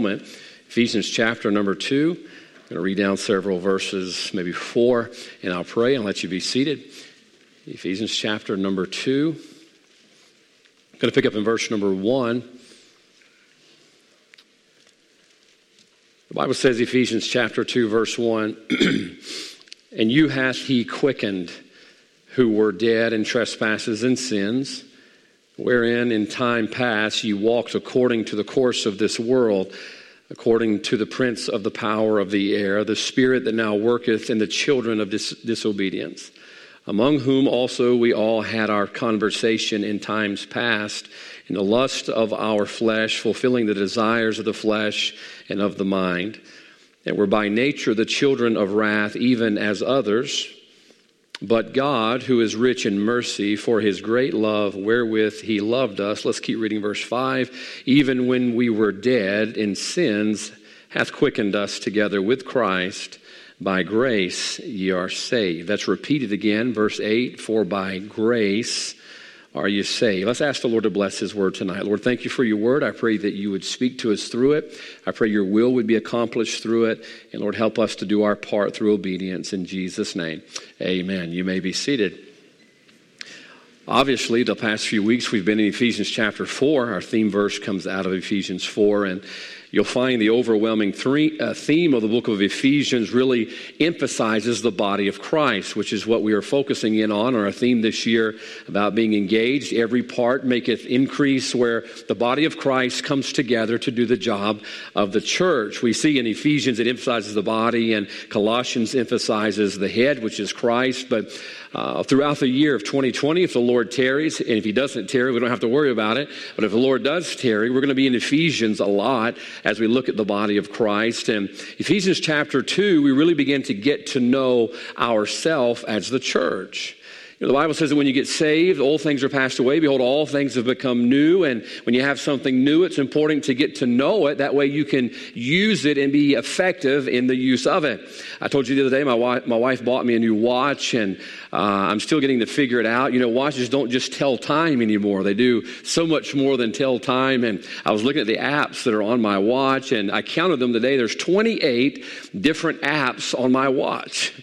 moment. Ephesians chapter number two. I'm going to read down several verses, maybe four, and I'll pray and let you be seated. Ephesians chapter number two. I'm going to pick up in verse number one. The Bible says, Ephesians chapter 2, verse 1, and you hath he quickened who were dead in trespasses and sins, wherein in time past you walked according to the course of this world, according to the prince of the power of the air, the spirit that now worketh in the children of dis- disobedience, among whom also we all had our conversation in times past in the lust of our flesh, fulfilling the desires of the flesh and of the mind, and were by nature the children of wrath, even as others. But God, who is rich in mercy, for his great love wherewith he loved us, let's keep reading verse 5, even when we were dead in sins, hath quickened us together with Christ. By grace ye are saved. That's repeated again, verse 8, for by grace are you saved? Let's ask the Lord to bless His word tonight. Lord, thank you for your word. I pray that you would speak to us through it. I pray your will would be accomplished through it. And Lord, help us to do our part through obedience. In Jesus' name, amen. You may be seated. Obviously, the past few weeks we've been in Ephesians chapter 4. Our theme verse comes out of Ephesians 4. And you'll find the overwhelming three, uh, theme of the book of Ephesians really emphasizes the body of Christ, which is what we are focusing in on. Our theme this year about being engaged, every part maketh increase, where the body of Christ comes together to do the job of the church. We see in Ephesians it emphasizes the body, and Colossians emphasizes the head, which is Christ. But uh, throughout the year of 2020, if the Lord tarries, and if He doesn't tarry, we don't have to worry about it. But if the Lord does tarry, we're going to be in Ephesians a lot as we look at the body of Christ. And Ephesians chapter 2, we really begin to get to know ourselves as the church. The Bible says that when you get saved, old things are passed away. Behold, all things have become new. And when you have something new, it's important to get to know it. That way you can use it and be effective in the use of it. I told you the other day, my wife, my wife bought me a new watch, and uh, I'm still getting to figure it out. You know, watches don't just tell time anymore, they do so much more than tell time. And I was looking at the apps that are on my watch, and I counted them today. There's 28 different apps on my watch.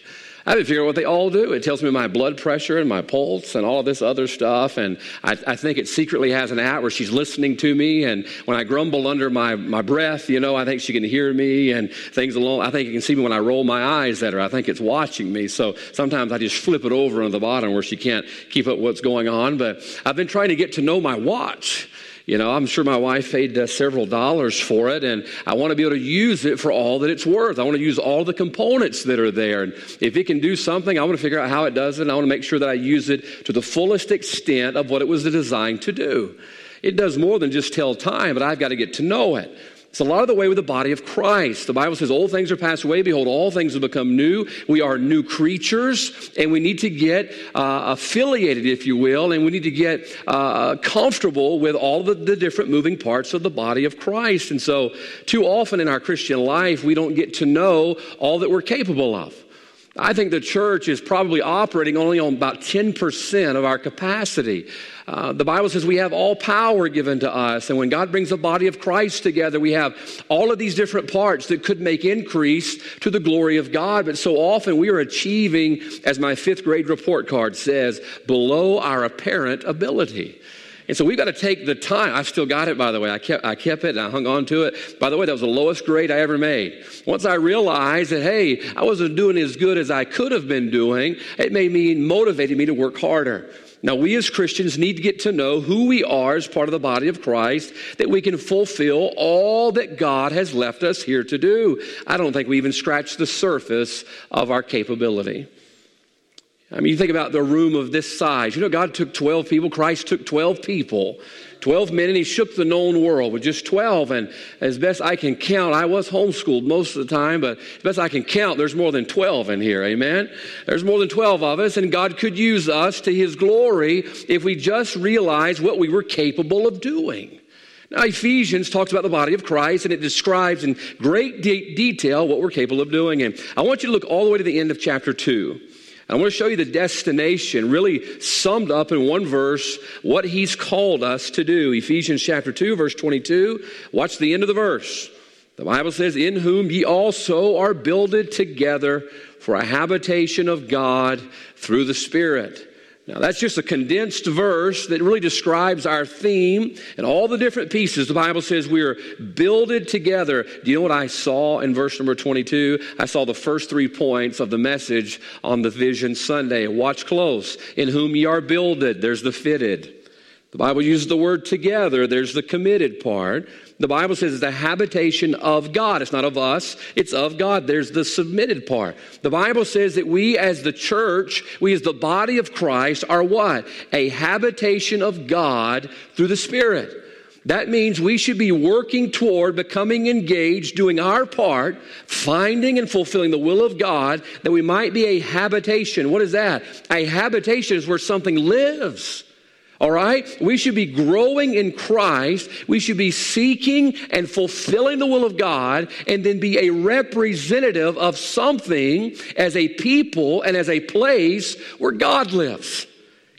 I haven't figured out what they all do. It tells me my blood pressure and my pulse and all this other stuff. And I, I, think it secretly has an app where she's listening to me. And when I grumble under my, my breath, you know, I think she can hear me and things along. I think it can see me when I roll my eyes at her. I think it's watching me. So sometimes I just flip it over on the bottom where she can't keep up what's going on. But I've been trying to get to know my watch. You know, I'm sure my wife paid uh, several dollars for it, and I want to be able to use it for all that it's worth. I want to use all the components that are there. And if it can do something, I want to figure out how it does it, and I want to make sure that I use it to the fullest extent of what it was designed to do. It does more than just tell time, but I've got to get to know it. It's a lot of the way with the body of Christ. The Bible says, Old things are passed away. Behold, all things have become new. We are new creatures, and we need to get uh, affiliated, if you will, and we need to get uh, comfortable with all the, the different moving parts of the body of Christ. And so, too often in our Christian life, we don't get to know all that we're capable of. I think the church is probably operating only on about 10% of our capacity. Uh, the Bible says we have all power given to us. And when God brings the body of Christ together, we have all of these different parts that could make increase to the glory of God. But so often we are achieving, as my fifth grade report card says, below our apparent ability. And so we've got to take the time. I've still got it, by the way. I kept, I kept it and I hung on to it. By the way, that was the lowest grade I ever made. Once I realized that, hey, I wasn't doing as good as I could have been doing, it made me, motivated me to work harder. Now, we as Christians need to get to know who we are as part of the body of Christ, that we can fulfill all that God has left us here to do. I don't think we even scratch the surface of our capability. I mean, you think about the room of this size. You know, God took 12 people, Christ took 12 people, 12 men, and He shook the known world with just 12. And as best I can count, I was homeschooled most of the time, but as best I can count, there's more than 12 in here. Amen? There's more than 12 of us, and God could use us to His glory if we just realize what we were capable of doing. Now, Ephesians talks about the body of Christ and it describes in great de- detail what we're capable of doing. And I want you to look all the way to the end of chapter 2. I want to show you the destination, really summed up in one verse, what he's called us to do. Ephesians chapter 2, verse 22. Watch the end of the verse. The Bible says, In whom ye also are builded together for a habitation of God through the Spirit. Now, that's just a condensed verse that really describes our theme and all the different pieces. The Bible says we are builded together. Do you know what I saw in verse number 22? I saw the first three points of the message on the Vision Sunday. Watch close. In whom ye are builded, there's the fitted. The Bible uses the word together, there's the committed part. The Bible says it's a habitation of God. It's not of us, it's of God. There's the submitted part. The Bible says that we as the church, we as the body of Christ are what? A habitation of God through the Spirit. That means we should be working toward becoming engaged, doing our part, finding and fulfilling the will of God, that we might be a habitation. What is that? A habitation is where something lives. All right? We should be growing in Christ. We should be seeking and fulfilling the will of God and then be a representative of something as a people and as a place where God lives.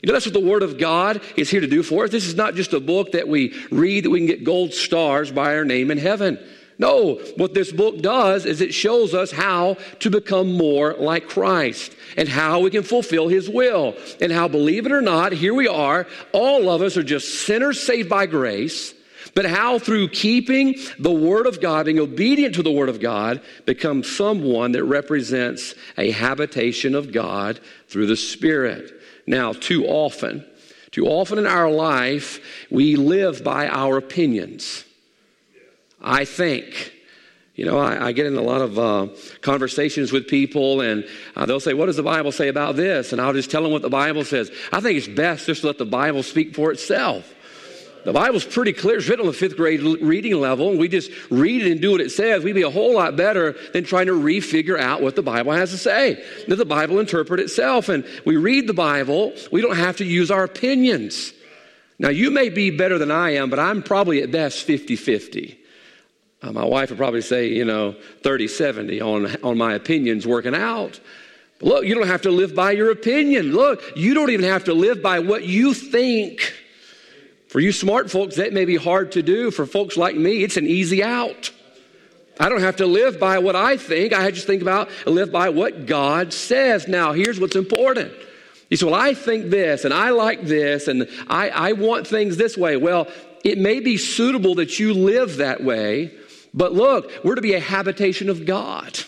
You know, that's what the Word of God is here to do for us. This is not just a book that we read that we can get gold stars by our name in heaven. No, what this book does is it shows us how to become more like Christ and how we can fulfill His will. And how, believe it or not, here we are. All of us are just sinners saved by grace. But how, through keeping the Word of God, being obedient to the Word of God, become someone that represents a habitation of God through the Spirit. Now, too often, too often in our life, we live by our opinions. I think. You know, I, I, get in a lot of uh, conversations with people, and uh, they'll say, What does the Bible say about this? And I'll just tell them what the Bible says. I think it's best just to let the Bible speak for itself. The Bible's pretty clear. It's written on the fifth grade reading level, and we just read it and do what it says. We'd be a whole lot better than trying to refigure out what the Bible has to say. Let the Bible interpret itself. And we read the Bible, we don't have to use our opinions. Now, you may be better than I am, but I'm probably at best 50 50. Uh, my wife would probably say, you know, 30 70 on, on my opinions working out. look, you don't have to live by your opinion. Look, you don't even have to live by what you think. For you smart folks, that may be hard to do. For folks like me, it's an easy out. I don't have to live by what I think. I just think about live by what God says. Now, here's what's important. You say, Well, I think this, and I like this, and I, I want things this way. Well, it may be suitable that you live that way, but look, we're to be a habitation of God.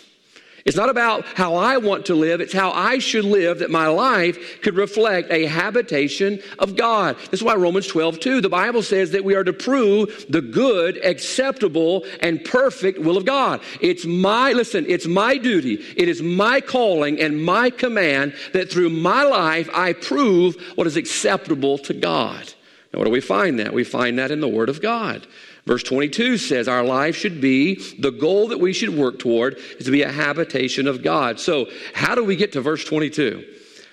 It's not about how I want to live, it's how I should live that my life could reflect a habitation of God. This is why Romans 12, 2, the Bible says that we are to prove the good, acceptable, and perfect will of God. It's my, listen, it's my duty, it is my calling and my command that through my life I prove what is acceptable to God. Now, where do we find that? We find that in the Word of God. Verse 22 says our life should be, the goal that we should work toward is to be a habitation of God. So, how do we get to verse 22?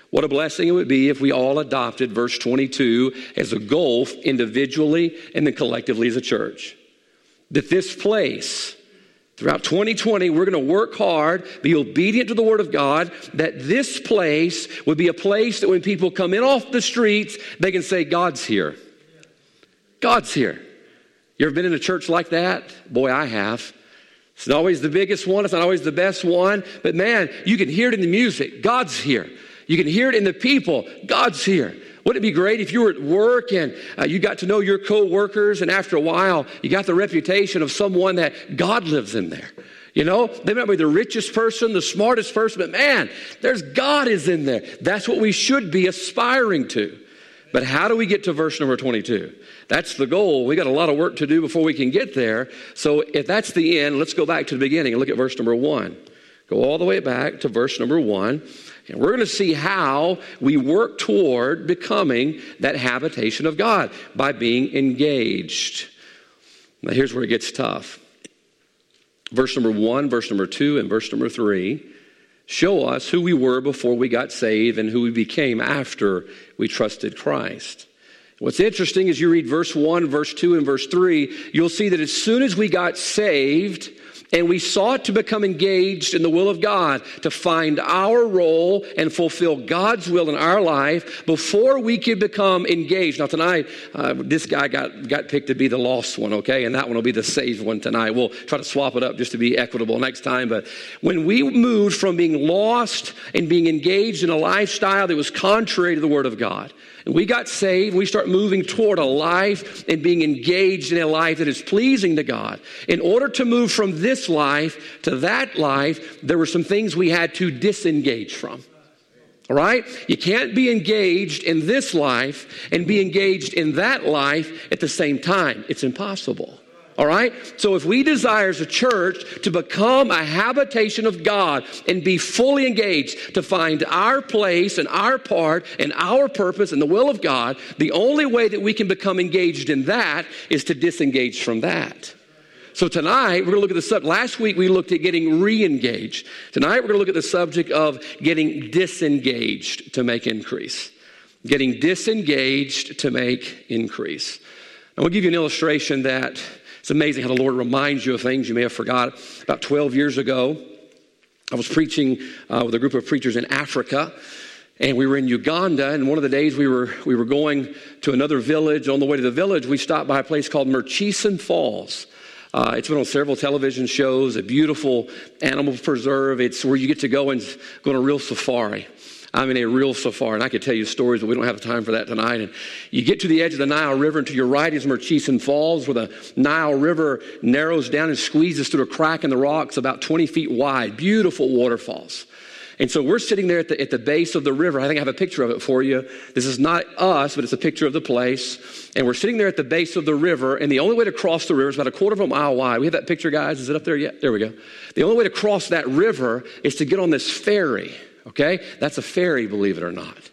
What a blessing it would be if we all adopted verse 22 as a goal individually and then collectively as a church. That this place, throughout 2020, we're going to work hard, be obedient to the Word of God, that this place would be a place that when people come in off the streets, they can say, God's here. God's here. You ever been in a church like that? Boy, I have. It's not always the biggest one, it's not always the best one, but man, you can hear it in the music. God's here. You can hear it in the people. God's here. Wouldn't it be great if you were at work and uh, you got to know your coworkers, and after a while, you got the reputation of someone that God lives in there? You know, they might be the richest person, the smartest person, but man, there's God is in there. That's what we should be aspiring to. But how do we get to verse number 22? That's the goal. We got a lot of work to do before we can get there. So if that's the end, let's go back to the beginning and look at verse number 1. Go all the way back to verse number 1. And we're going to see how we work toward becoming that habitation of God by being engaged. Now, here's where it gets tough. Verse number 1, verse number 2, and verse number 3 show us who we were before we got saved and who we became after we trusted Christ. What's interesting is you read verse 1, verse 2, and verse 3, you'll see that as soon as we got saved, And we sought to become engaged in the will of God, to find our role and fulfill God's will in our life before we could become engaged. Now, tonight, uh, this guy got, got picked to be the lost one, okay? And that one will be the saved one tonight. We'll try to swap it up just to be equitable next time. But when we moved from being lost and being engaged in a lifestyle that was contrary to the Word of God, and we got saved, we start moving toward a life and being engaged in a life that is pleasing to God. In order to move from this life to that life, there were some things we had to disengage from. All right? You can't be engaged in this life and be engaged in that life at the same time. It's impossible. All right? So if we desire as a church to become a habitation of God and be fully engaged to find our place and our part and our purpose and the will of God, the only way that we can become engaged in that is to disengage from that. So tonight we're going to look at the subject. Last week we looked at getting re-engaged. Tonight we're going to look at the subject of getting disengaged to make increase. Getting disengaged to make increase. I'm going to give you an illustration that it's amazing how the Lord reminds you of things you may have forgot. About 12 years ago, I was preaching uh, with a group of preachers in Africa. And we were in Uganda, and one of the days we were, we were going to another village. On the way to the village, we stopped by a place called Murchison Falls. Uh, it's been on several television shows, a beautiful animal preserve. It's where you get to go and go on a real safari. I'm in a real safari, and I could tell you stories, but we don't have the time for that tonight. And you get to the edge of the Nile River, and to your right is Murchison Falls, where the Nile River narrows down and squeezes through a crack in the rocks about 20 feet wide. Beautiful waterfalls. And so we're sitting there at the, at the base of the river. I think I have a picture of it for you. This is not us, but it's a picture of the place. And we're sitting there at the base of the river, and the only way to cross the river is about a quarter of a mile wide. We have that picture, guys. Is it up there yet? There we go. The only way to cross that river is to get on this ferry. Okay? That's a ferry, believe it or not.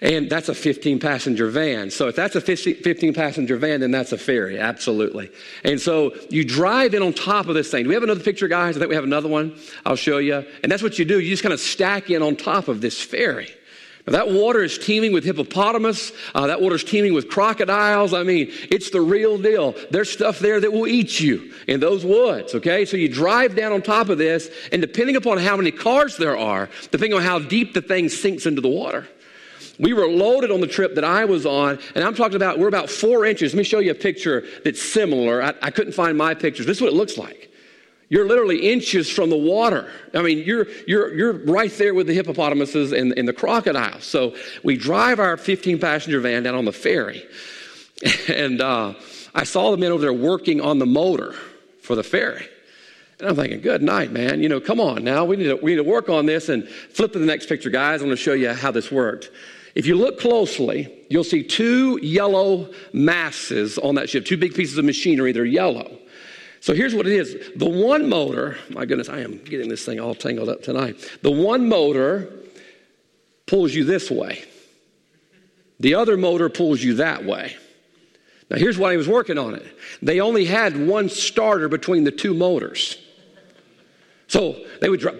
And that's a 15 passenger van. So if that's a 15 passenger van, then that's a ferry, absolutely. And so you drive in on top of this thing. Do we have another picture, guys? I think we have another one. I'll show you. And that's what you do. You just kind of stack in on top of this ferry. Now, that water is teeming with hippopotamus. Uh, that water is teeming with crocodiles. I mean, it's the real deal. There's stuff there that will eat you in those woods, okay? So you drive down on top of this, and depending upon how many cars there are, depending on how deep the thing sinks into the water, we were loaded on the trip that I was on, and I'm talking about, we're about four inches. Let me show you a picture that's similar. I, I couldn't find my pictures. This is what it looks like. You're literally inches from the water. I mean, you're, you're, you're right there with the hippopotamuses and, and the crocodiles. So we drive our 15 passenger van down on the ferry. And uh, I saw the men over there working on the motor for the ferry. And I'm thinking, good night, man. You know, come on now. We need to, we need to work on this. And flip to the next picture, guys. I'm going to show you how this worked. If you look closely, you'll see two yellow masses on that ship, two big pieces of machinery. They're yellow. So here's what it is the one motor, my goodness, I am getting this thing all tangled up tonight. The one motor pulls you this way, the other motor pulls you that way. Now, here's why he was working on it they only had one starter between the two motors. So they would drive,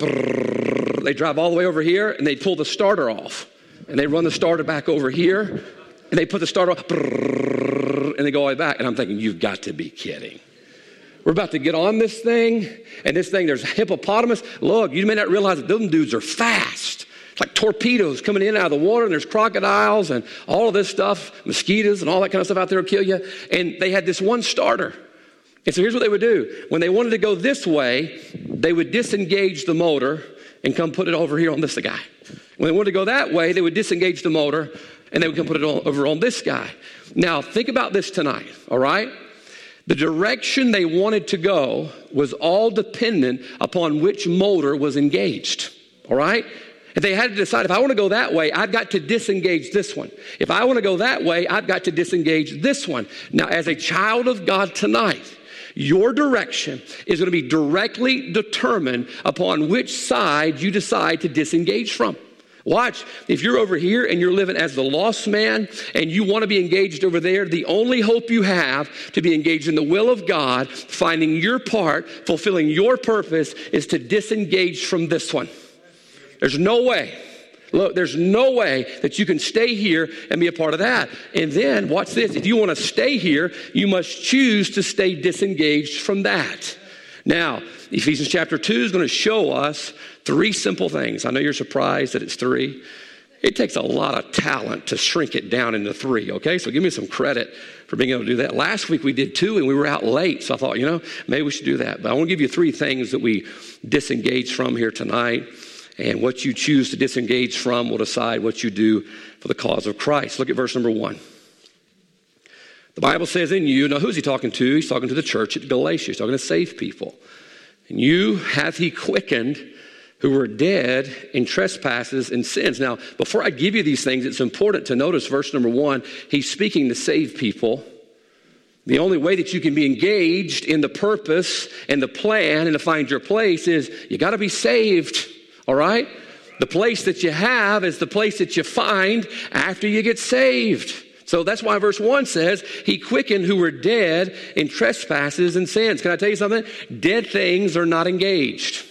they drive all the way over here and they'd pull the starter off. And they run the starter back over here and they put the starter off and they go all the way back. And I'm thinking, you've got to be kidding. We're about to get on this thing, and this thing, there's hippopotamus. Look, you may not realize that those dudes are fast. It's like torpedoes coming in out of the water, and there's crocodiles and all of this stuff, mosquitoes and all that kind of stuff out there will kill you. And they had this one starter. And so here's what they would do. When they wanted to go this way, they would disengage the motor and come put it over here on this guy. When they wanted to go that way, they would disengage the motor and they would come put it over on this guy. Now, think about this tonight, all right? The direction they wanted to go was all dependent upon which motor was engaged. All right? If they had to decide, if I want to go that way, I've got to disengage this one. If I want to go that way, I've got to disengage this one. Now, as a child of God tonight, your direction is going to be directly determined upon which side you decide to disengage from. Watch, if you're over here and you're living as the lost man and you want to be engaged over there, the only hope you have to be engaged in the will of God, finding your part, fulfilling your purpose, is to disengage from this one. There's no way. Look, there's no way that you can stay here and be a part of that. And then, watch this if you want to stay here, you must choose to stay disengaged from that. Now, Ephesians chapter 2 is going to show us three simple things. I know you're surprised that it's three. It takes a lot of talent to shrink it down into three, okay? So give me some credit for being able to do that. Last week we did two and we were out late, so I thought, you know, maybe we should do that. But I want to give you three things that we disengage from here tonight. And what you choose to disengage from will decide what you do for the cause of Christ. Look at verse number one. The Bible says in you, now who's he talking to? He's talking to the church at Galatia. He's talking to saved people. And you hath he quickened who were dead in trespasses and sins. Now, before I give you these things, it's important to notice verse number one. He's speaking to save people. The only way that you can be engaged in the purpose and the plan and to find your place is you got to be saved, all right? The place that you have is the place that you find after you get saved. So that's why verse 1 says, He quickened who were dead in trespasses and sins. Can I tell you something? Dead things are not engaged.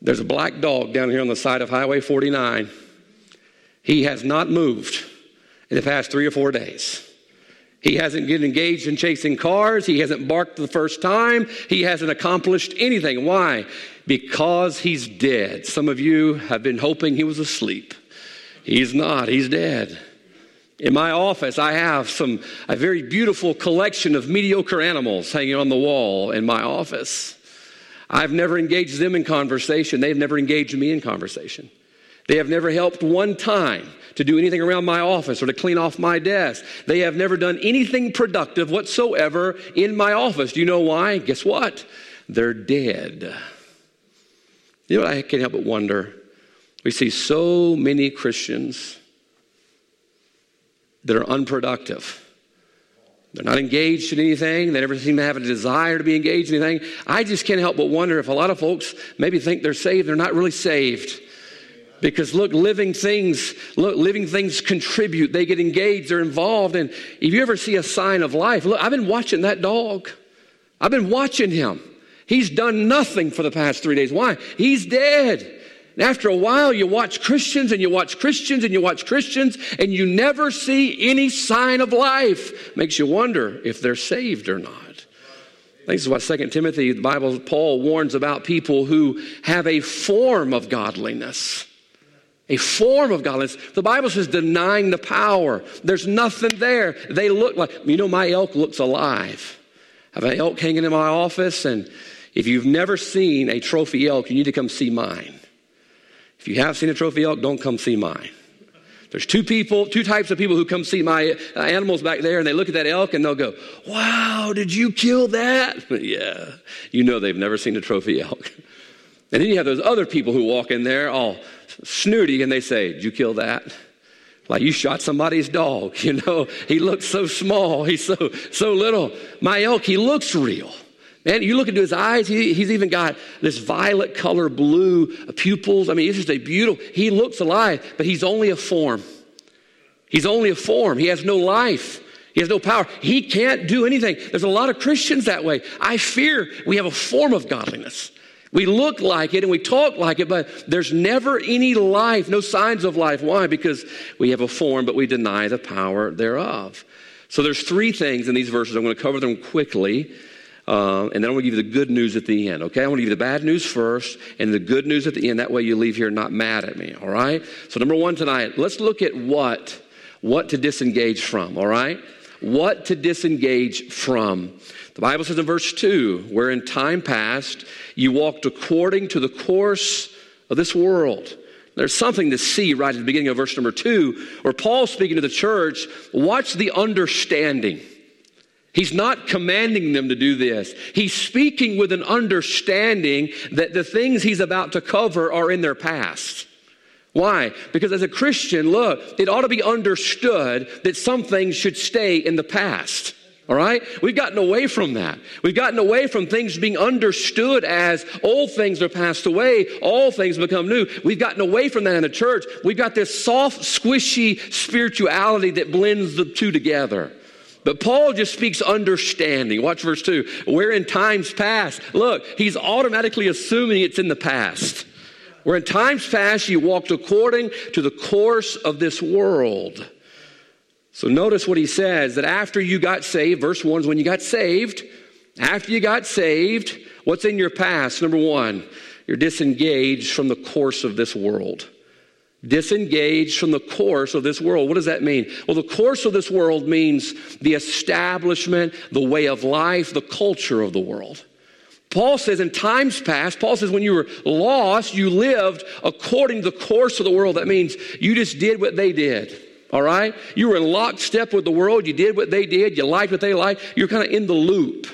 There's a black dog down here on the side of Highway 49. He has not moved in the past three or four days. He hasn't get engaged in chasing cars. He hasn't barked the first time. He hasn't accomplished anything. Why? Because he's dead. Some of you have been hoping he was asleep. He's not, he's dead. In my office, I have some a very beautiful collection of mediocre animals hanging on the wall in my office. I've never engaged them in conversation. They've never engaged me in conversation. They have never helped one time to do anything around my office or to clean off my desk. They have never done anything productive whatsoever in my office. Do you know why? Guess what? They're dead. You know what I can't help but wonder? We see so many Christians that are unproductive they're not engaged in anything. They never seem to have a desire to be engaged in anything. I just can't help but wonder if a lot of folks maybe think they're saved. They're not really saved. Because look, living things, look, living things contribute. They get engaged, they're involved. And if you ever see a sign of life, look, I've been watching that dog. I've been watching him. He's done nothing for the past three days. Why? He's dead. And after a while, you watch Christians and you watch Christians and you watch Christians and you never see any sign of life. Makes you wonder if they're saved or not. I think this is what 2 Timothy, the Bible, Paul warns about people who have a form of godliness. A form of godliness. The Bible says denying the power. There's nothing there. They look like, you know, my elk looks alive. I have an elk hanging in my office, and if you've never seen a trophy elk, you need to come see mine. If you have seen a trophy elk, don't come see mine. There's two people, two types of people who come see my uh, animals back there and they look at that elk and they'll go, Wow, did you kill that? yeah. You know they've never seen a trophy elk. And then you have those other people who walk in there all snooty and they say, Did you kill that? Like you shot somebody's dog, you know. He looks so small, he's so so little. My elk, he looks real. Man, you look into his eyes, he, he's even got this violet color blue pupils. I mean, it's just a beautiful, he looks alive, but he's only a form. He's only a form. He has no life. He has no power. He can't do anything. There's a lot of Christians that way. I fear we have a form of godliness. We look like it and we talk like it, but there's never any life, no signs of life. Why? Because we have a form, but we deny the power thereof. So there's three things in these verses. I'm going to cover them quickly. Uh, and then I'm going to give you the good news at the end, okay? I want to give you the bad news first and the good news at the end. That way you leave here not mad at me, all right? So, number one tonight, let's look at what, what to disengage from, all right? What to disengage from. The Bible says in verse 2 where in time past you walked according to the course of this world. There's something to see right at the beginning of verse number 2 where Paul's speaking to the church. Watch the understanding. He's not commanding them to do this. He's speaking with an understanding that the things he's about to cover are in their past. Why? Because as a Christian, look, it ought to be understood that some things should stay in the past. All right? We've gotten away from that. We've gotten away from things being understood as old things are passed away, all things become new. We've gotten away from that in the church. We've got this soft, squishy spirituality that blends the two together. But Paul just speaks understanding. Watch verse 2. We're in times past, look, he's automatically assuming it's in the past. Where in times past you walked according to the course of this world. So notice what he says that after you got saved, verse 1 is when you got saved, After you got saved, what's in your past? Number one, you're disengaged from the course of this world. Disengaged from the course of this world. What does that mean? Well, the course of this world means the establishment, the way of life, the culture of the world. Paul says in times past, Paul says when you were lost, you lived according to the course of the world. That means you just did what they did. All right? You were in lockstep with the world. You did what they did. You liked what they liked. You're kind of in the loop.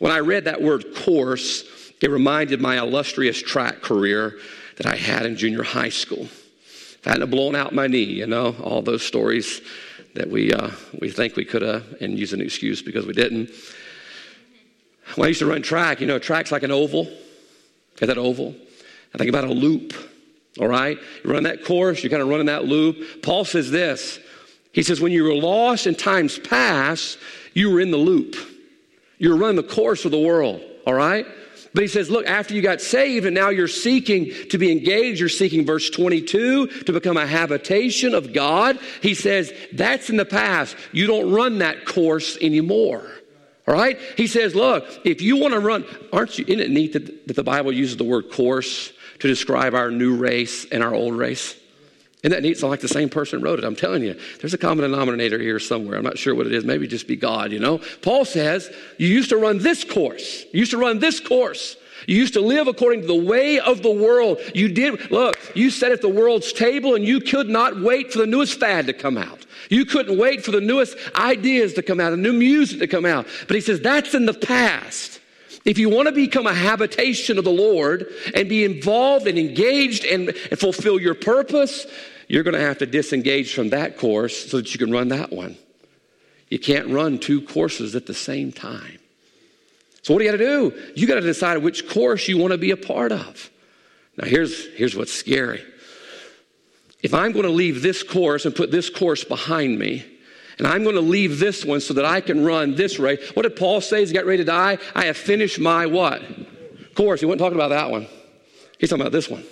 When I read that word course, it reminded my illustrious track career that I had in junior high school. If I hadn't blown out my knee, you know, all those stories that we, uh, we think we could have and use an excuse because we didn't. When I used to run track, you know, track's like an oval. Get that oval? I think about a loop, all right? You run that course, you're kind of running that loop. Paul says this. He says, when you were lost in times past, you were in the loop. You were running the course of the world, all right? But he says, look, after you got saved and now you're seeking to be engaged, you're seeking verse 22 to become a habitation of God. He says, that's in the past. You don't run that course anymore. All right? He says, look, if you want to run, aren't you, isn't it neat that, that the Bible uses the word course to describe our new race and our old race? Isn't that neat? It's like the same person wrote it. I'm telling you, there's a common denominator here somewhere. I'm not sure what it is. Maybe just be God, you know? Paul says, you used to run this course. You used to run this course. You used to live according to the way of the world. You did, look, you sat at the world's table and you could not wait for the newest fad to come out. You couldn't wait for the newest ideas to come out, the new music to come out. But he says that's in the past. If you want to become a habitation of the Lord and be involved and engaged and, and fulfill your purpose, you're going to have to disengage from that course so that you can run that one. You can't run two courses at the same time. So, what do you got to do? You got to decide which course you want to be a part of. Now, here's, here's what's scary if I'm going to leave this course and put this course behind me, and I'm going to leave this one so that I can run this race. What did Paul say as he got ready to die? I have finished my what? Course. He wasn't talking about that one. He's talking about this one.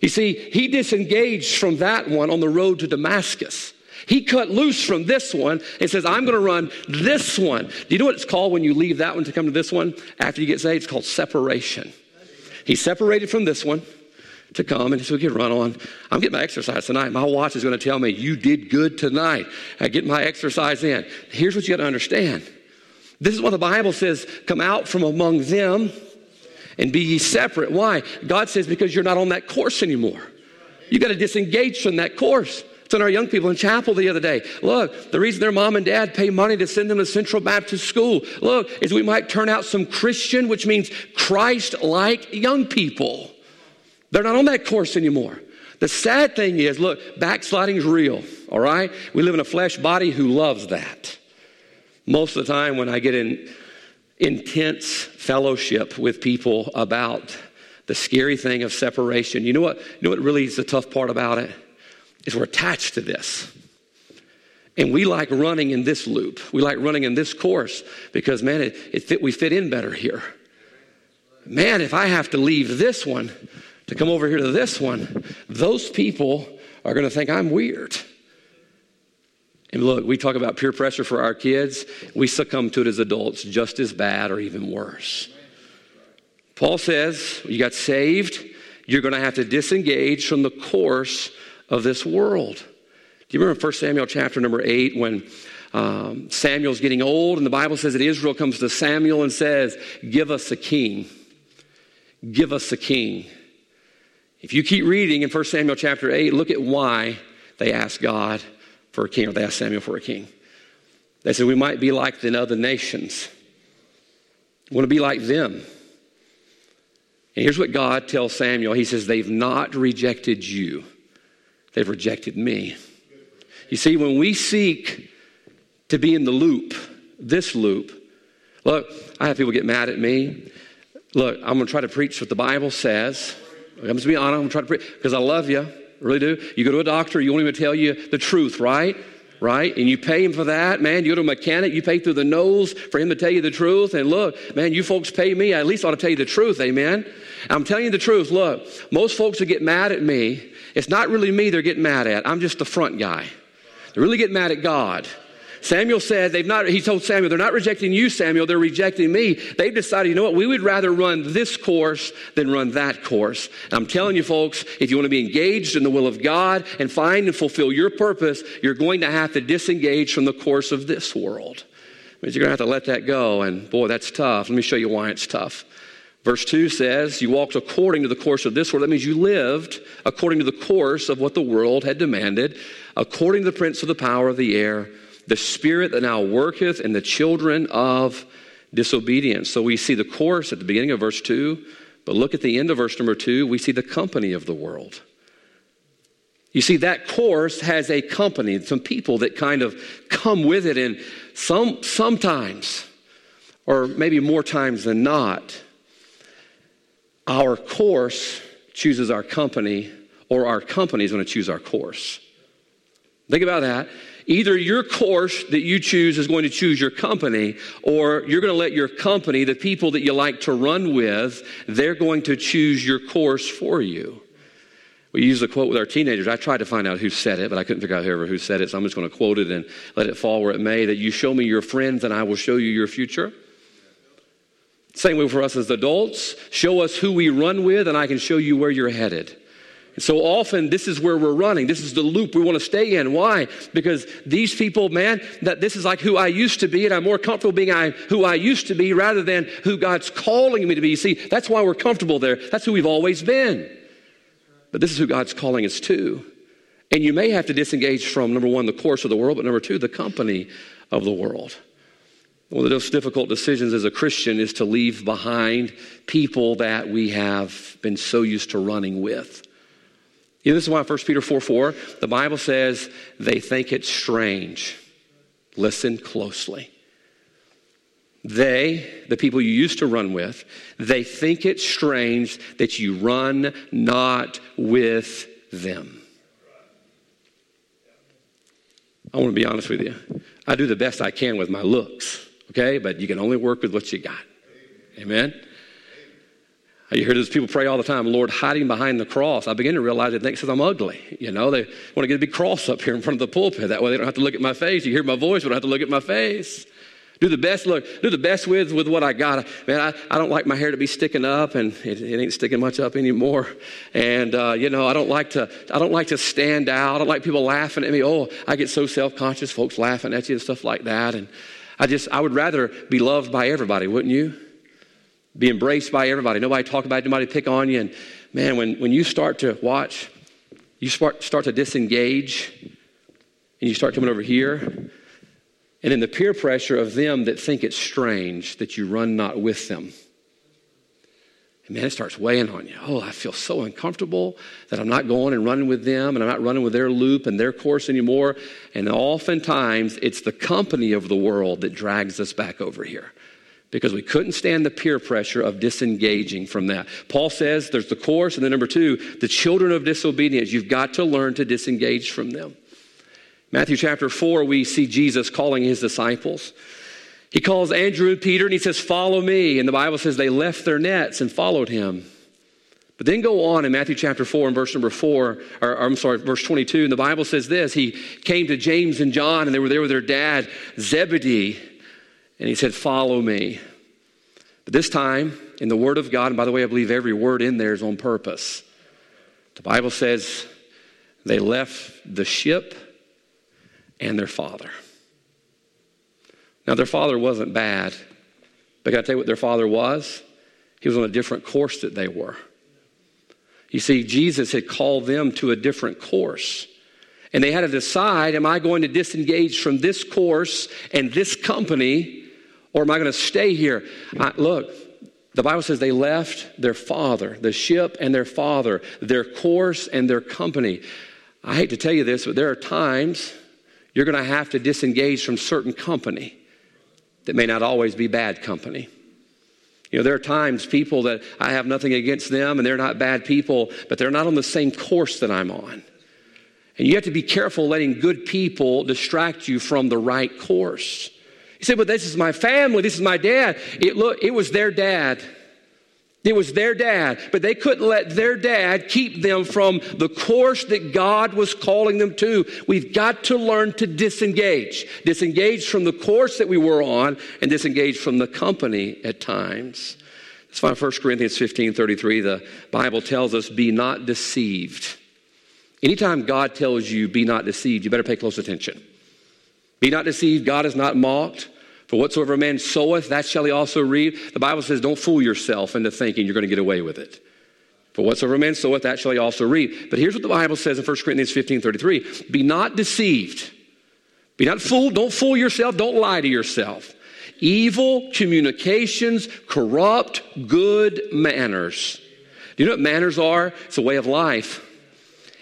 You see, he disengaged from that one on the road to Damascus. He cut loose from this one and says, I'm going to run this one. Do you know what it's called when you leave that one to come to this one after you get saved? It's called separation. He separated from this one to come and so we could run on. I'm getting my exercise tonight. My watch is going to tell me, you did good tonight. I get my exercise in. Here's what you got to understand. This is what the Bible says come out from among them and be ye separate. Why? God says, because you're not on that course anymore. You got to disengage from that course. It's on our young people in chapel the other day. Look, the reason their mom and dad pay money to send them to Central Baptist School, look, is we might turn out some Christian, which means Christ like young people. They're not on that course anymore. The sad thing is, look, backsliding is real, all right? We live in a flesh body who loves that. Most of the time, when I get in intense fellowship with people about the scary thing of separation, you know what? You know what really is the tough part about it? Is we're attached to this. And we like running in this loop. We like running in this course because, man, it, it fit, we fit in better here. Man, if I have to leave this one, to come over here to this one, those people are going to think I'm weird. And look, we talk about peer pressure for our kids. We succumb to it as adults just as bad or even worse. Paul says, You got saved, you're going to have to disengage from the course of this world. Do you remember 1 Samuel chapter number 8 when um, Samuel's getting old and the Bible says that Israel comes to Samuel and says, Give us a king. Give us a king. If you keep reading in 1 Samuel chapter 8, look at why they asked God for a king, or they asked Samuel for a king. They said, We might be like the other nations. We want to be like them. And here's what God tells Samuel He says, They've not rejected you, they've rejected me. You see, when we seek to be in the loop, this loop, look, I have people get mad at me. Look, I'm going to try to preach what the Bible says. I'm just be honest. I'm trying to pray because I love you. Really do. You go to a doctor, you won't even tell you the truth, right? Right? And you pay him for that, man. You go to a mechanic, you pay through the nose for him to tell you the truth. And look, man, you folks pay me, I at least ought to tell you the truth, amen? I'm telling you the truth. Look, most folks that get mad at me, it's not really me they're getting mad at. I'm just the front guy. They really get mad at God. Samuel said, they've not, he told Samuel, they're not rejecting you, Samuel, they're rejecting me. They've decided, you know what, we would rather run this course than run that course. And I'm telling you, folks, if you want to be engaged in the will of God and find and fulfill your purpose, you're going to have to disengage from the course of this world. It means you're going to have to let that go. And boy, that's tough. Let me show you why it's tough. Verse 2 says, You walked according to the course of this world. That means you lived according to the course of what the world had demanded, according to the prince of the power of the air, the spirit that now worketh in the children of disobedience. So we see the course at the beginning of verse 2, but look at the end of verse number 2, we see the company of the world. You see, that course has a company, some people that kind of come with it, and some, sometimes, or maybe more times than not, our course chooses our company, or our company is going to choose our course. Think about that. Either your course that you choose is going to choose your company, or you're going to let your company, the people that you like to run with, they're going to choose your course for you. We use the quote with our teenagers. I tried to find out who said it, but I couldn't figure out whoever who said it, so I'm just going to quote it and let it fall where it may that you show me your friends and I will show you your future. Same way for us as adults. Show us who we run with, and I can show you where you're headed. And so often, this is where we're running. This is the loop we want to stay in. Why? Because these people, man, that this is like who I used to be, and I'm more comfortable being I, who I used to be rather than who God's calling me to be. See, that's why we're comfortable there. That's who we've always been. But this is who God's calling us to. And you may have to disengage from, number one, the course of the world, but number two, the company of the world. One of the most difficult decisions as a Christian is to leave behind people that we have been so used to running with. You know, this is why 1 Peter 4 4, the Bible says they think it strange. Listen closely. They, the people you used to run with, they think it strange that you run not with them. I want to be honest with you. I do the best I can with my looks okay? But you can only work with what you got. Amen? You hear those people pray all the time, Lord, hiding behind the cross. I begin to realize it. they says I'm ugly. You know, they want to get a big cross up here in front of the pulpit. That way they don't have to look at my face. You hear my voice, but I don't have to look at my face. Do the best look, do the best with with what I got. Man, I, I don't like my hair to be sticking up, and it, it ain't sticking much up anymore. And uh, you know, I don't like to I don't like to stand out. I don't like people laughing at me. Oh, I get so self conscious, folks laughing at you and stuff like that. And I just, I would rather be loved by everybody, wouldn't you? Be embraced by everybody. Nobody talk about it, nobody pick on you. And man, when, when you start to watch, you start, start to disengage and you start coming over here. And in the peer pressure of them that think it's strange that you run not with them. And man, it starts weighing on you. Oh, I feel so uncomfortable that I'm not going and running with them and I'm not running with their loop and their course anymore. And oftentimes, it's the company of the world that drags us back over here because we couldn't stand the peer pressure of disengaging from that. Paul says there's the course, and then number two, the children of disobedience. You've got to learn to disengage from them. Matthew chapter 4, we see Jesus calling his disciples. He calls Andrew and Peter and he says, Follow me. And the Bible says they left their nets and followed him. But then go on in Matthew chapter 4 and verse number 4, or, or, I'm sorry, verse 22, and the Bible says this He came to James and John, and they were there with their dad, Zebedee, and he said, Follow me. But this time, in the Word of God, and by the way, I believe every word in there is on purpose. The Bible says they left the ship and their father. Now, their father wasn't bad, but I tell you what their father was? He was on a different course that they were. You see, Jesus had called them to a different course. And they had to decide am I going to disengage from this course and this company, or am I going to stay here? I, look, the Bible says they left their father, the ship and their father, their course and their company. I hate to tell you this, but there are times you're going to have to disengage from certain company that may not always be bad company. You know, there are times people that I have nothing against them and they're not bad people, but they're not on the same course that I'm on. And you have to be careful letting good people distract you from the right course. You say, well, this is my family, this is my dad. It, look, it was their dad. It was their dad, but they couldn't let their dad keep them from the course that God was calling them to. We've got to learn to disengage. Disengage from the course that we were on and disengage from the company at times. That's why 1 Corinthians 15 33, the Bible tells us, be not deceived. Anytime God tells you, be not deceived, you better pay close attention. Be not deceived, God is not mocked. For whatsoever a man soweth, that shall he also reap. The Bible says, don't fool yourself into thinking you're going to get away with it. For whatsoever a man soweth, that shall he also reap. But here's what the Bible says in 1 Corinthians 15 33 Be not deceived. Be not fooled. Don't fool yourself. Don't lie to yourself. Evil communications corrupt good manners. Do you know what manners are? It's a way of life.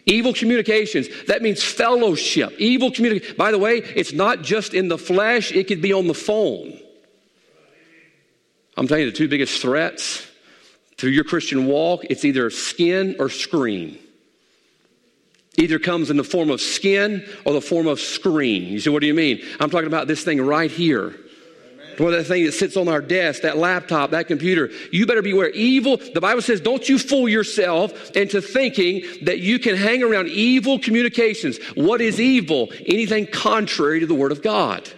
Evil communications, that means fellowship. Evil communication. By the way, it's not just in the flesh, it could be on the phone. I'm telling you, the two biggest threats to your Christian walk, it's either skin or screen. Either comes in the form of skin or the form of screen. You say, what do you mean? I'm talking about this thing right here. Well, that thing that sits on our desk, that laptop, that computer, you better beware. Evil, the Bible says, don't you fool yourself into thinking that you can hang around evil communications. What is evil? Anything contrary to the Word of God.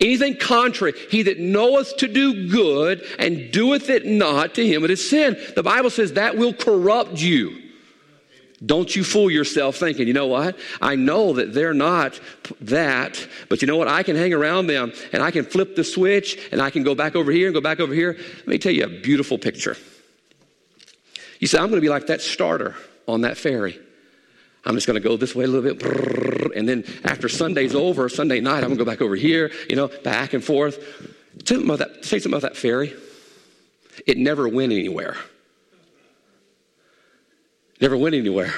Anything contrary, he that knoweth to do good and doeth it not, to him it is sin. The Bible says that will corrupt you. Don't you fool yourself thinking, you know what? I know that they're not that, but you know what? I can hang around them and I can flip the switch and I can go back over here and go back over here. Let me tell you a beautiful picture. You say, I'm going to be like that starter on that ferry. I'm just going to go this way a little bit, and then after Sunday's over, Sunday night, I'm going to go back over here, you know, back and forth. Say something about that, say something about that ferry. It never went anywhere. Never went anywhere.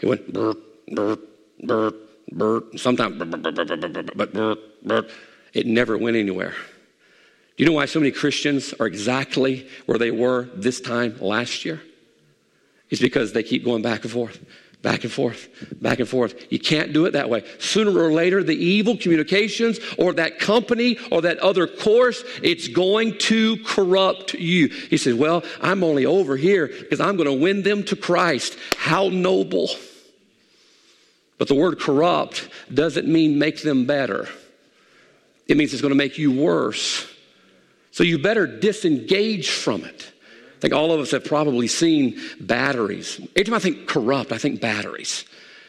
It went burp, burp, burp, burp, sometimes burp, burp, burp, burp, burp, but burp, burp. It never went anywhere. Do you know why so many Christians are exactly where they were this time last year? It's because they keep going back and forth back and forth, back and forth. You can't do it that way. Sooner or later, the evil communications or that company or that other course, it's going to corrupt you. He says, Well, I'm only over here because I'm going to win them to Christ. How noble. But the word corrupt doesn't mean make them better, it means it's going to make you worse. So you better disengage from it. I think all of us have probably seen batteries. Every time I think corrupt, I think batteries.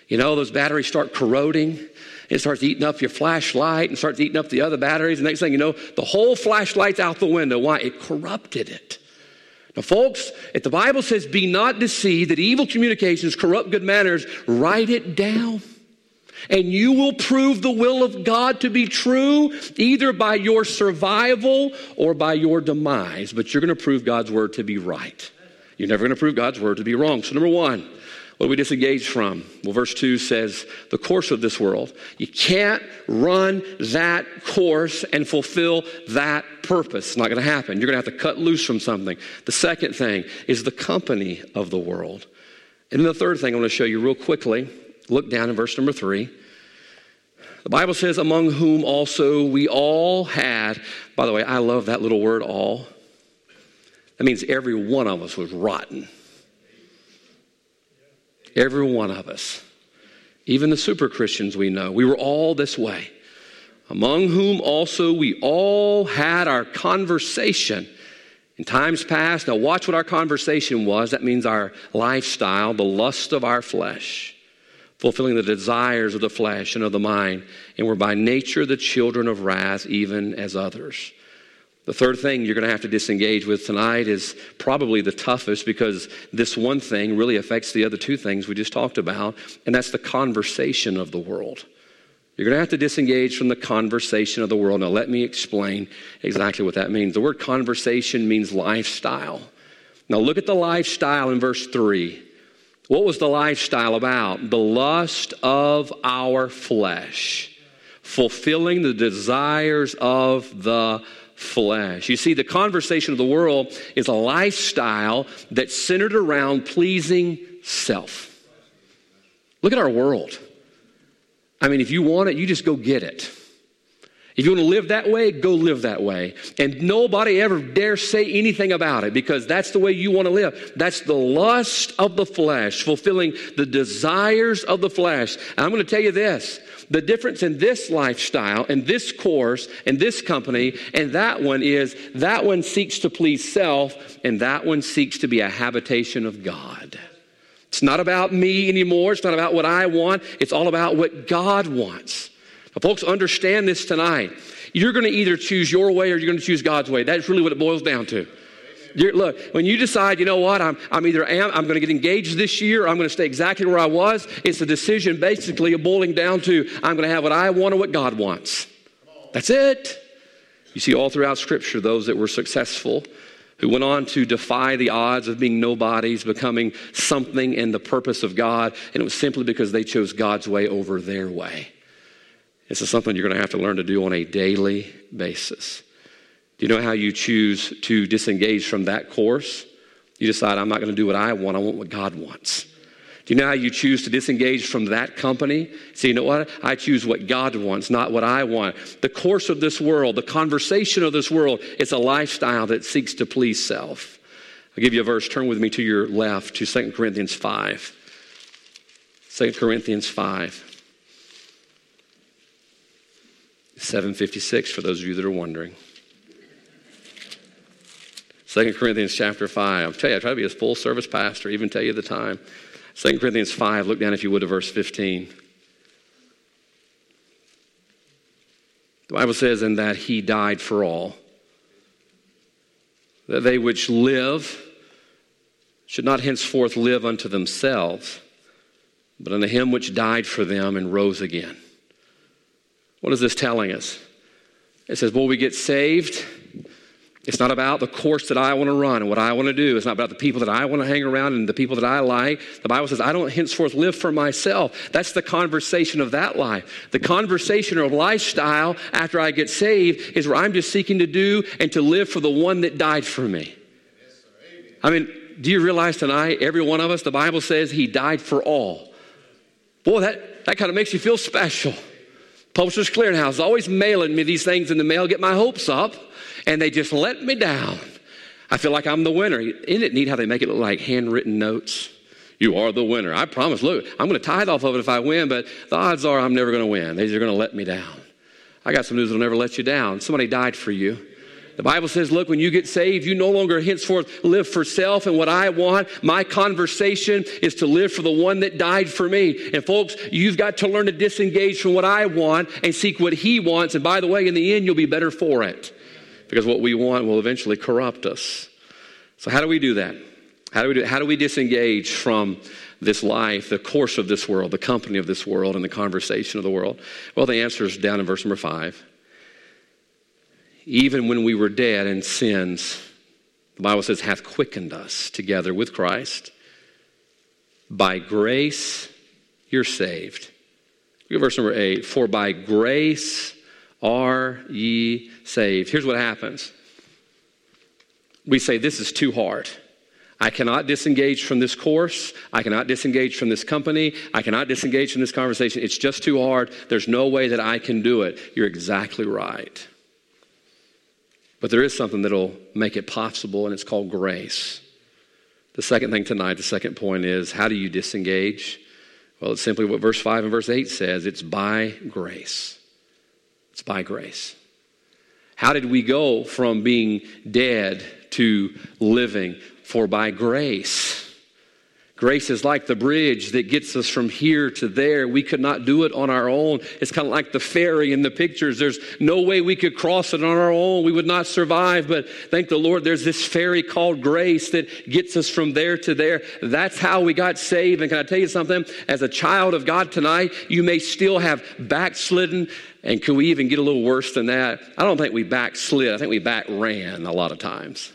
You know, those batteries start corroding. It starts eating up your flashlight and starts eating up the other batteries. And next thing you know, the whole flashlight's out the window. Why? It corrupted it. Now, folks, if the Bible says, be not deceived, that evil communications corrupt good manners, write it down and you will prove the will of God to be true either by your survival or by your demise. But you're going to prove God's word to be right. You're never going to prove God's word to be wrong. So, number one, what do we disengage from? Well, verse 2 says, the course of this world. You can't run that course and fulfill that purpose. It's not going to happen. You're going to have to cut loose from something. The second thing is the company of the world. And then the third thing I want to show you real quickly Look down in verse number three. The Bible says, among whom also we all had, by the way, I love that little word, all. That means every one of us was rotten. Every one of us. Even the super Christians we know, we were all this way. Among whom also we all had our conversation in times past. Now, watch what our conversation was. That means our lifestyle, the lust of our flesh fulfilling the desires of the flesh and of the mind, and we're by nature the children of wrath, even as others. The third thing you're going to have to disengage with tonight is probably the toughest because this one thing really affects the other two things we just talked about, and that's the conversation of the world. You're going to have to disengage from the conversation of the world. Now, let me explain exactly what that means. The word conversation means lifestyle. Now, look at the lifestyle in verse 3. What was the lifestyle about? The lust of our flesh, fulfilling the desires of the flesh. You see, the conversation of the world is a lifestyle that's centered around pleasing self. Look at our world. I mean, if you want it, you just go get it. If you want to live that way, go live that way. And nobody ever dare say anything about it because that's the way you want to live. That's the lust of the flesh, fulfilling the desires of the flesh. And I'm going to tell you this the difference in this lifestyle and this course and this company and that one is that one seeks to please self and that one seeks to be a habitation of God. It's not about me anymore. It's not about what I want. It's all about what God wants. Folks, understand this tonight. You're going to either choose your way or you're going to choose God's way. That's really what it boils down to. You're, look, when you decide, you know what, I'm, I'm either am, I'm going to get engaged this year, I'm going to stay exactly where I was. It's a decision basically of boiling down to I'm going to have what I want or what God wants. That's it. You see all throughout Scripture those that were successful who went on to defy the odds of being nobodies, becoming something in the purpose of God, and it was simply because they chose God's way over their way. This is something you're going to have to learn to do on a daily basis. Do you know how you choose to disengage from that course? You decide, I'm not going to do what I want, I want what God wants. Do you know how you choose to disengage from that company? See, you know what? I choose what God wants, not what I want. The course of this world, the conversation of this world, it's a lifestyle that seeks to please self. I'll give you a verse. Turn with me to your left to 2 Corinthians 5. 2 Corinthians 5. 756 for those of you that are wondering. 2 Corinthians chapter 5. I'll tell you, I try to be a full service pastor, even tell you the time. 2 Corinthians 5, look down if you would to verse 15. The Bible says, in that he died for all, that they which live should not henceforth live unto themselves, but unto him which died for them and rose again. What is this telling us? It says, Will we get saved? It's not about the course that I want to run and what I want to do. It's not about the people that I want to hang around and the people that I like. The Bible says, I don't henceforth live for myself. That's the conversation of that life. The conversation or lifestyle after I get saved is where I'm just seeking to do and to live for the one that died for me. I mean, do you realize tonight, every one of us, the Bible says he died for all. Boy, that, that kind of makes you feel special. Publishers Clearinghouse always mailing me these things in the mail, get my hopes up, and they just let me down. I feel like I'm the winner. Isn't it neat how they make it look like handwritten notes? You are the winner. I promise. Look, I'm going to tithe off of it if I win, but the odds are I'm never going to win. They're going to let me down. I got some news that'll never let you down. Somebody died for you. The Bible says, look, when you get saved, you no longer henceforth live for self and what I want. My conversation is to live for the one that died for me. And folks, you've got to learn to disengage from what I want and seek what he wants. And by the way, in the end, you'll be better for it because what we want will eventually corrupt us. So, how do we do that? How do we, do, how do we disengage from this life, the course of this world, the company of this world, and the conversation of the world? Well, the answer is down in verse number five even when we were dead in sins, the Bible says, hath quickened us together with Christ. By grace, you're saved. Look at verse number eight. For by grace are ye saved. Here's what happens we say, This is too hard. I cannot disengage from this course. I cannot disengage from this company. I cannot disengage from this conversation. It's just too hard. There's no way that I can do it. You're exactly right. But there is something that'll make it possible, and it's called grace. The second thing tonight, the second point is how do you disengage? Well, it's simply what verse 5 and verse 8 says it's by grace. It's by grace. How did we go from being dead to living? For by grace. Grace is like the bridge that gets us from here to there. We could not do it on our own. It's kind of like the ferry in the pictures. There's no way we could cross it on our own. We would not survive. But thank the Lord, there's this ferry called grace that gets us from there to there. That's how we got saved. And can I tell you something? As a child of God tonight, you may still have backslidden. And can we even get a little worse than that? I don't think we backslid. I think we back ran a lot of times.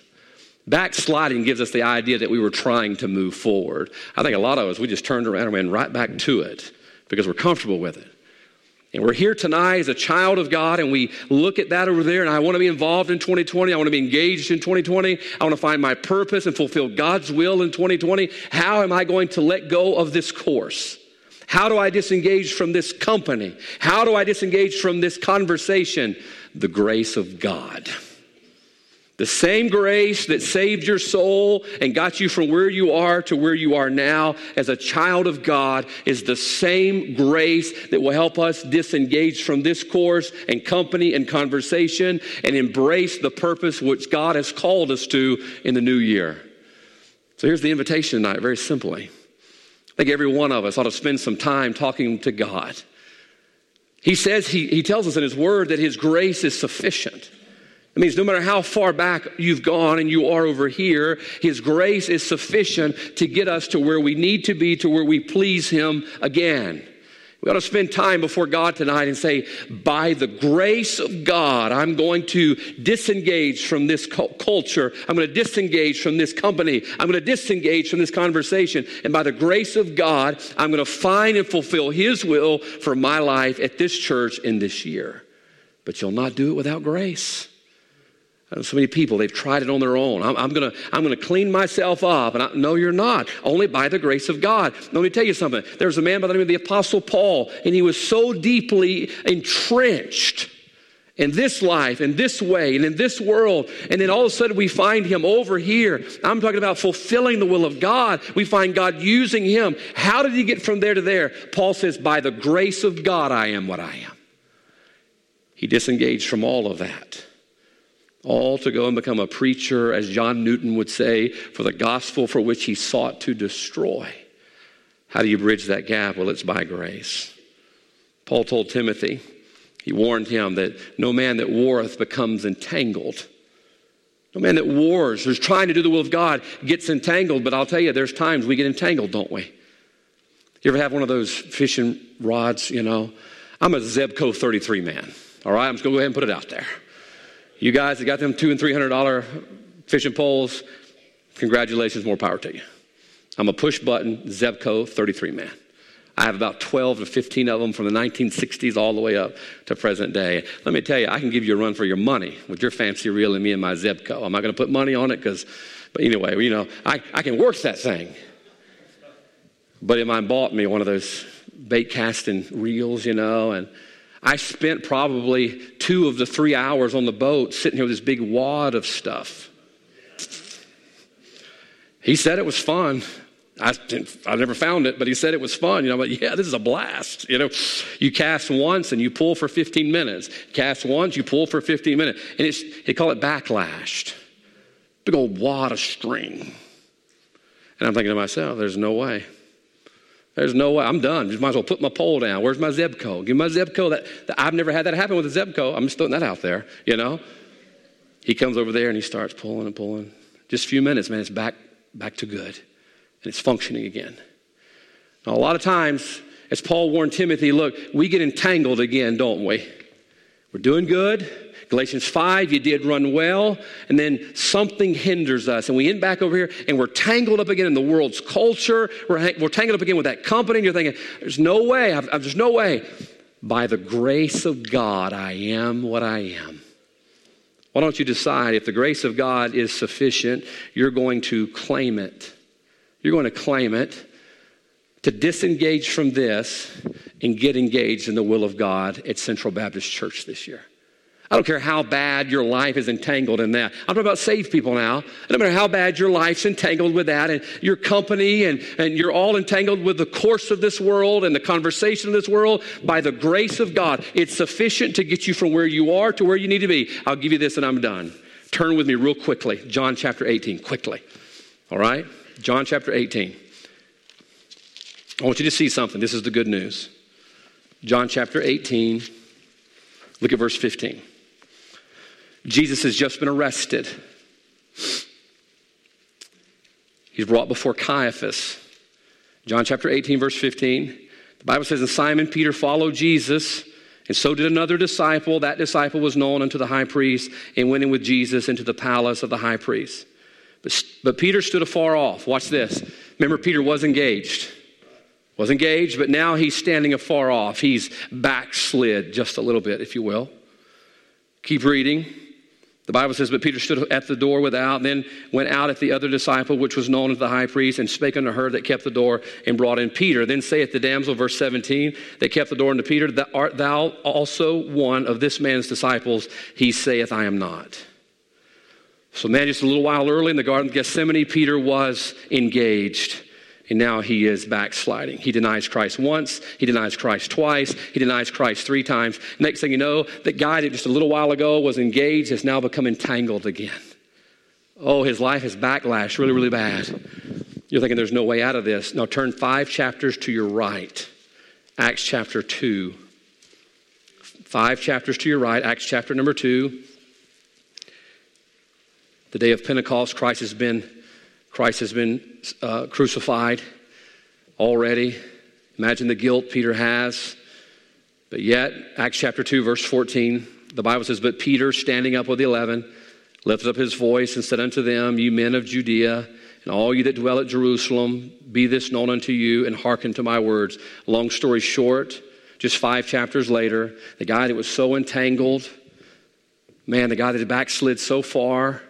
Backsliding gives us the idea that we were trying to move forward. I think a lot of us, we just turned around and went right back to it because we're comfortable with it. And we're here tonight as a child of God, and we look at that over there, and I want to be involved in 2020. I want to be engaged in 2020. I want to find my purpose and fulfill God's will in 2020. How am I going to let go of this course? How do I disengage from this company? How do I disengage from this conversation? The grace of God. The same grace that saved your soul and got you from where you are to where you are now as a child of God is the same grace that will help us disengage from this course and company and conversation and embrace the purpose which God has called us to in the new year. So here's the invitation tonight, very simply. I think every one of us ought to spend some time talking to God. He says, he, he tells us in His Word that His grace is sufficient. It means no matter how far back you've gone and you are over here, His grace is sufficient to get us to where we need to be, to where we please Him again. We ought to spend time before God tonight and say, by the grace of God, I'm going to disengage from this culture. I'm going to disengage from this company. I'm going to disengage from this conversation. And by the grace of God, I'm going to find and fulfill His will for my life at this church in this year. But you'll not do it without grace. Uh, so many people, they've tried it on their own. I'm, I'm going to I'm gonna clean myself up. And I, no, you're not. Only by the grace of God. Let me tell you something. There's a man by the name of the Apostle Paul, and he was so deeply entrenched in this life, in this way, and in this world. And then all of a sudden we find him over here. I'm talking about fulfilling the will of God. We find God using him. How did he get from there to there? Paul says, By the grace of God, I am what I am. He disengaged from all of that all to go and become a preacher, as John Newton would say, for the gospel for which he sought to destroy. How do you bridge that gap? Well, it's by grace. Paul told Timothy, he warned him that no man that warreth becomes entangled. No man that wars, who's trying to do the will of God, gets entangled. But I'll tell you, there's times we get entangled, don't we? You ever have one of those fishing rods, you know? I'm a Zebco 33 man, all right? I'm just going to go ahead and put it out there. You guys that got them two and three hundred dollar fishing poles, congratulations, more power to you. I'm a push button Zebco 33 man. I have about 12 to 15 of them from the 1960s all the way up to present day. Let me tell you, I can give you a run for your money with your fancy reel and me and my Zebco. I'm not going to put money on it because, but anyway, you know, I, I can work that thing. But it might bought me one of those bait casting reels, you know, and I spent probably two of the three hours on the boat sitting here with this big wad of stuff. He said it was fun. I, I never found it, but he said it was fun. You know, but yeah, this is a blast. You know, you cast once and you pull for 15 minutes. Cast once, you pull for 15 minutes. And it's, they call it backlashed. Big old wad of string. And I'm thinking to myself, there's no way. There's no way. I'm done. Just might as well put my pole down. Where's my Zebco? Give my Zebco. That, that, I've never had that happen with a Zebco. I'm just throwing that out there, you know? He comes over there and he starts pulling and pulling. Just a few minutes, man, it's back, back to good. And it's functioning again. Now, a lot of times, as Paul warned Timothy, look, we get entangled again, don't we? We're doing good. Galatians 5, you did run well, and then something hinders us. And we end back over here and we're tangled up again in the world's culture. We're, we're tangled up again with that company, and you're thinking, there's no way, I've, I've, there's no way. By the grace of God, I am what I am. Why don't you decide if the grace of God is sufficient, you're going to claim it. You're going to claim it to disengage from this and get engaged in the will of God at Central Baptist Church this year. I don't care how bad your life is entangled in that. I'm talking about saved people now. No matter how bad your life's entangled with that and your company and, and you're all entangled with the course of this world and the conversation of this world. By the grace of God, it's sufficient to get you from where you are to where you need to be. I'll give you this and I'm done. Turn with me real quickly. John chapter 18, quickly. All right? John chapter 18. I want you to see something. This is the good news. John chapter 18. Look at verse 15. Jesus has just been arrested. He's brought before Caiaphas. John chapter 18, verse 15. The Bible says, And Simon Peter followed Jesus, and so did another disciple. That disciple was known unto the high priest and went in with Jesus into the palace of the high priest. But, but Peter stood afar off. Watch this. Remember, Peter was engaged. Was engaged, but now he's standing afar off. He's backslid just a little bit, if you will. Keep reading. The Bible says, But Peter stood at the door without, then went out at the other disciple, which was known as the high priest, and spake unto her that kept the door, and brought in Peter. Then saith the damsel, verse 17, that kept the door unto Peter, Thou art thou also one of this man's disciples? He saith, I am not. So, man, just a little while early in the Garden of Gethsemane, Peter was engaged. And now he is backsliding. He denies Christ once, he denies Christ twice, he denies Christ three times. Next thing you know, that guy that just a little while ago was engaged has now become entangled again. Oh, his life is backlash really, really bad. You're thinking there's no way out of this. Now turn five chapters to your right. Acts chapter 2. Five chapters to your right, Acts chapter number 2. The day of Pentecost, Christ has been Christ has been uh, crucified already. Imagine the guilt Peter has. But yet, Acts chapter 2, verse 14, the Bible says, But Peter, standing up with the eleven, lifted up his voice and said unto them, You men of Judea, and all you that dwell at Jerusalem, be this known unto you, and hearken to my words. Long story short, just five chapters later, the guy that was so entangled, man, the guy that had backslid so far,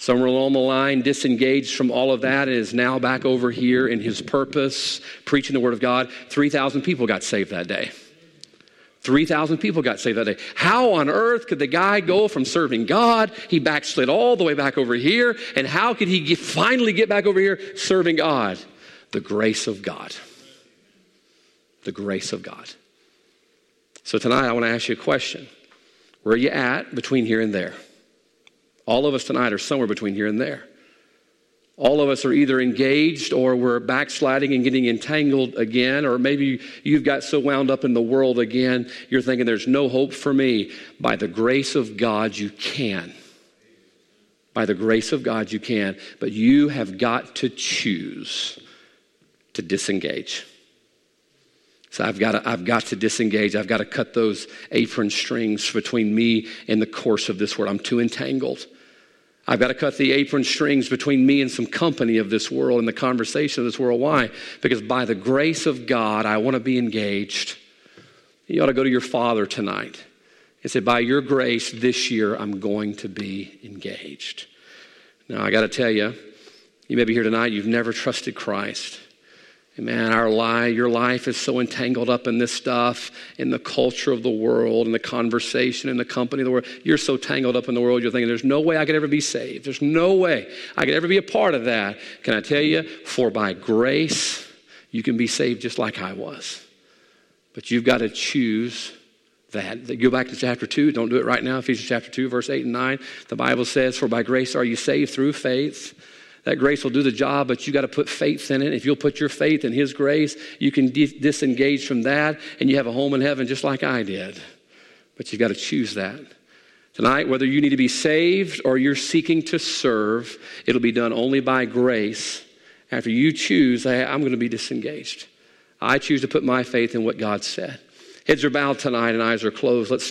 Somewhere along the line, disengaged from all of that, and is now back over here in his purpose, preaching the Word of God. 3,000 people got saved that day. 3,000 people got saved that day. How on earth could the guy go from serving God? He backslid all the way back over here. And how could he get, finally get back over here serving God? The grace of God. The grace of God. So tonight, I want to ask you a question Where are you at between here and there? All of us tonight are somewhere between here and there. All of us are either engaged or we're backsliding and getting entangled again, or maybe you've got so wound up in the world again, you're thinking there's no hope for me. By the grace of God, you can. By the grace of God, you can. But you have got to choose to disengage. So I've got, to, I've got to disengage. I've got to cut those apron strings between me and the course of this world. I'm too entangled. I've got to cut the apron strings between me and some company of this world and the conversation of this world. Why? Because by the grace of God, I want to be engaged. You ought to go to your father tonight and say, By your grace, this year, I'm going to be engaged. Now, I got to tell you, you may be here tonight, you've never trusted Christ. Man, our life, your life is so entangled up in this stuff, in the culture of the world, in the conversation, in the company of the world. You're so tangled up in the world, you're thinking, there's no way I could ever be saved. There's no way I could ever be a part of that. Can I tell you? For by grace, you can be saved just like I was. But you've got to choose that. Go back to chapter 2. Don't do it right now. Ephesians chapter 2, verse 8 and 9. The Bible says, For by grace are you saved through faith that grace will do the job, but you got to put faith in it. If you'll put your faith in His grace, you can disengage from that and you have a home in heaven just like I did. But you've got to choose that. Tonight, whether you need to be saved or you're seeking to serve, it'll be done only by grace. After you choose, I'm going to be disengaged. I choose to put my faith in what God said. Heads are bowed tonight and eyes are closed. Let's